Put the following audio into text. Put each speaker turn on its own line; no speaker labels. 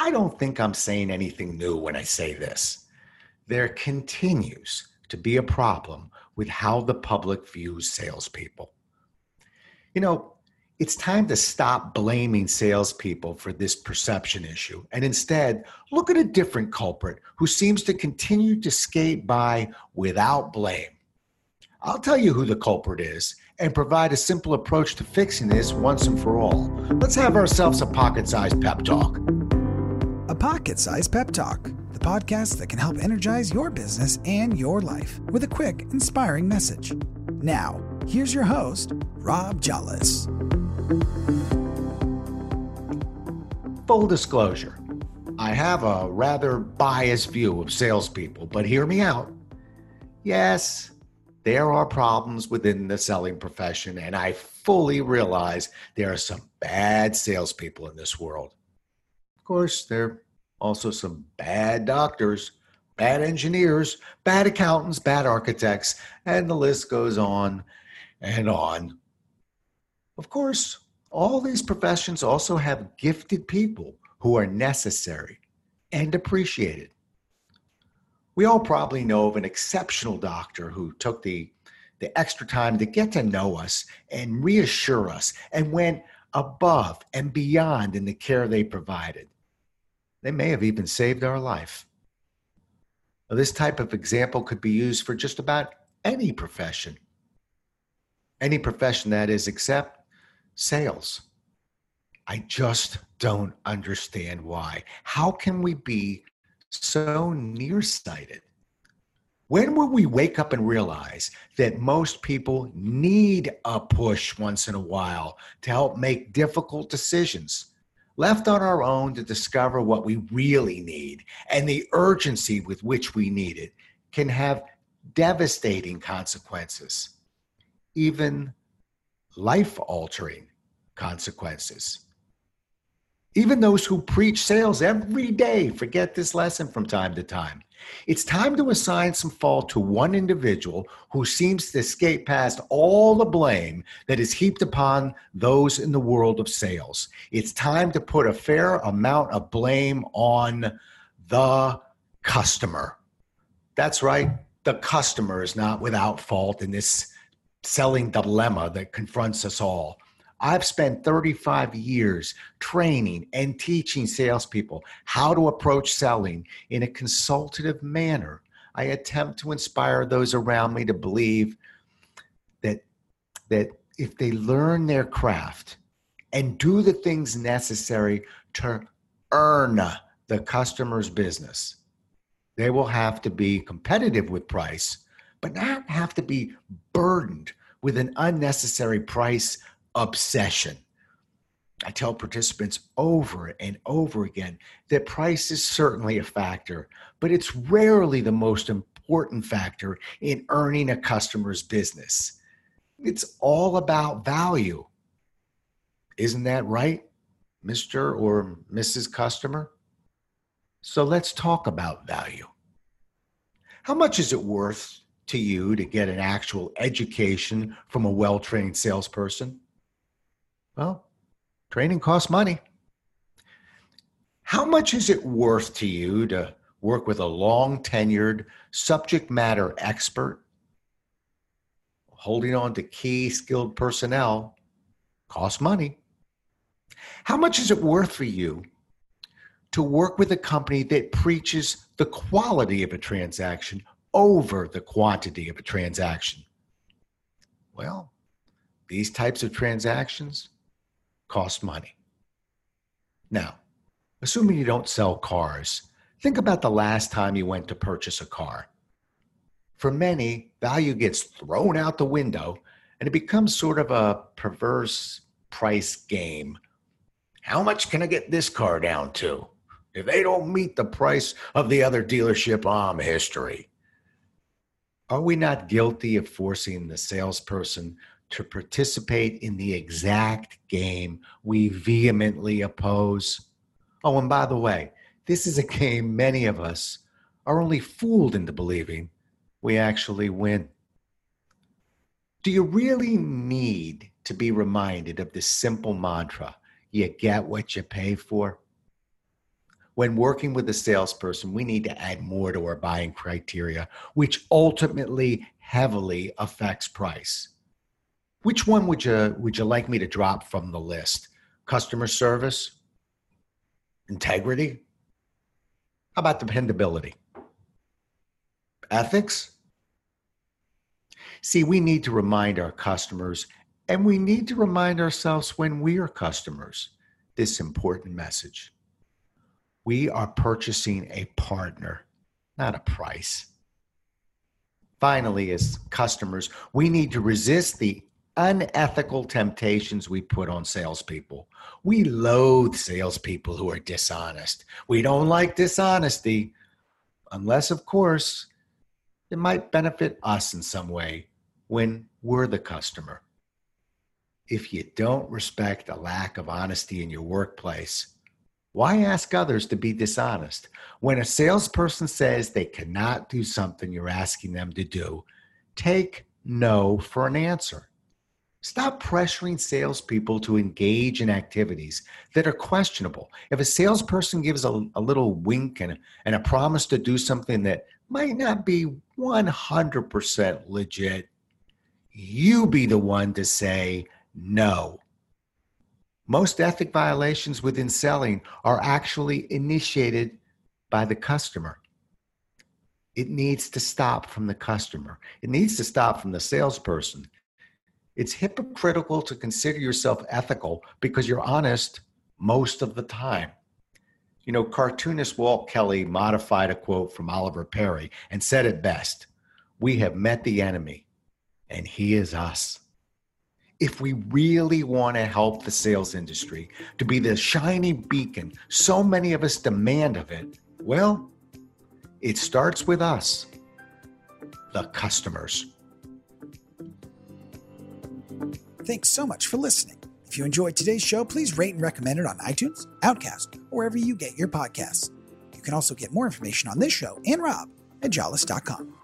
I don't think I'm saying anything new when I say this. There continues to be a problem with how the public views salespeople. You know, it's time to stop blaming salespeople for this perception issue and instead look at a different culprit who seems to continue to skate by without blame. I'll tell you who the culprit is and provide a simple approach to fixing this once and for all. Let's have ourselves a pocket sized pep talk.
A pocket sized pep talk, the podcast that can help energize your business and your life with a quick, inspiring message. Now, here's your host, Rob Jolles.
Full disclosure I have a rather biased view of salespeople, but hear me out. Yes, there are problems within the selling profession, and I fully realize there are some bad salespeople in this world. Of course, there are also some bad doctors, bad engineers, bad accountants, bad architects, and the list goes on and on. Of course, all these professions also have gifted people who are necessary and appreciated. We all probably know of an exceptional doctor who took the, the extra time to get to know us and reassure us and went above and beyond in the care they provided. They may have even saved our life. Now, this type of example could be used for just about any profession. Any profession that is, except sales. I just don't understand why. How can we be so nearsighted? When will we wake up and realize that most people need a push once in a while to help make difficult decisions? Left on our own to discover what we really need and the urgency with which we need it can have devastating consequences, even life altering consequences. Even those who preach sales every day forget this lesson from time to time. It's time to assign some fault to one individual who seems to escape past all the blame that is heaped upon those in the world of sales. It's time to put a fair amount of blame on the customer. That's right, the customer is not without fault in this selling dilemma that confronts us all. I've spent 35 years training and teaching salespeople how to approach selling in a consultative manner. I attempt to inspire those around me to believe that, that if they learn their craft and do the things necessary to earn the customer's business, they will have to be competitive with price, but not have to be burdened with an unnecessary price obsession. I tell participants over and over again that price is certainly a factor, but it's rarely the most important factor in earning a customer's business. It's all about value. Isn't that right, Mr. or Mrs. Customer? So let's talk about value. How much is it worth to you to get an actual education from a well trained salesperson? Well, training costs money. How much is it worth to you to work with a long tenured subject matter expert? Holding on to key skilled personnel costs money. How much is it worth for you to work with a company that preaches the quality of a transaction over the quantity of a transaction? Well, these types of transactions cost money. Now, assuming you don't sell cars, think about the last time you went to purchase a car. For many, value gets thrown out the window and it becomes sort of a perverse price game. How much can I get this car down to? If they don't meet the price of the other dealership, I'm history. Are we not guilty of forcing the salesperson to participate in the exact game we vehemently oppose. Oh, and by the way, this is a game many of us are only fooled into believing we actually win. Do you really need to be reminded of this simple mantra you get what you pay for? when working with a salesperson, we need to add more to our buying criteria, which ultimately heavily affects price. Which one would you would you like me to drop from the list? Customer service? Integrity? How about dependability? Ethics? See, we need to remind our customers and we need to remind ourselves when we are customers this important message. We are purchasing a partner, not a price. Finally, as customers, we need to resist the unethical temptations we put on salespeople. We loathe salespeople who are dishonest. We don't like dishonesty, unless, of course, it might benefit us in some way when we're the customer. If you don't respect a lack of honesty in your workplace, why ask others to be dishonest? When a salesperson says they cannot do something you're asking them to do, take no for an answer. Stop pressuring salespeople to engage in activities that are questionable. If a salesperson gives a, a little wink and, and a promise to do something that might not be 100% legit, you be the one to say no. Most ethic violations within selling are actually initiated by the customer. It needs to stop from the customer, it needs to stop from the salesperson. It's hypocritical to consider yourself ethical because you're honest most of the time. You know, cartoonist Walt Kelly modified a quote from Oliver Perry and said it best We have met the enemy, and he is us. If we really want to help the sales industry to be the shiny beacon so many of us demand of it, well, it starts with us, the customers.
Thanks so much for listening. If you enjoyed today's show, please rate and recommend it on iTunes, Overcast, or wherever you get your podcasts. You can also get more information on this show and Rob at jolles.com.